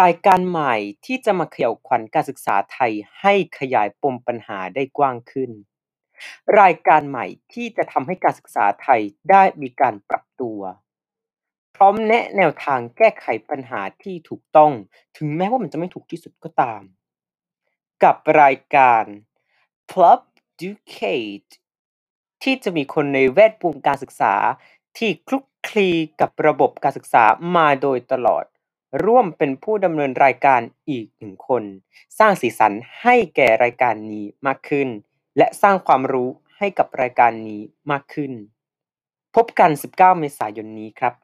รายการใหม่ที่จะมาเขย่าขวัญการศึกษาไทยให้ขยายปมปัญหาได้กว้างขึ้น รายการใหม่ที่จะทำให้การศึกษาไทยได้มีการปรับตัว พร้อมแนะแนวทางแก้ไขปัญหาที่ถูกต้อง ถึงแม้ว่ามันจะไม่ถูกที่สุดก็ตาม กับรายการ Pubducate ที่จะมีคนในแวดวงการศึกษาที่คลุกคลีกับระบบการศึกษามาโดยตลอด ร่วมเป็นผู้ดำเนินรายการอีกหนึ่งคน สร้างสีสันให้แก่รายการนี้มากขึ้น และสร้างความรู้ให้กับรายการนี้มากขึ้น พบกัน 19 เมษายนนี้ครับ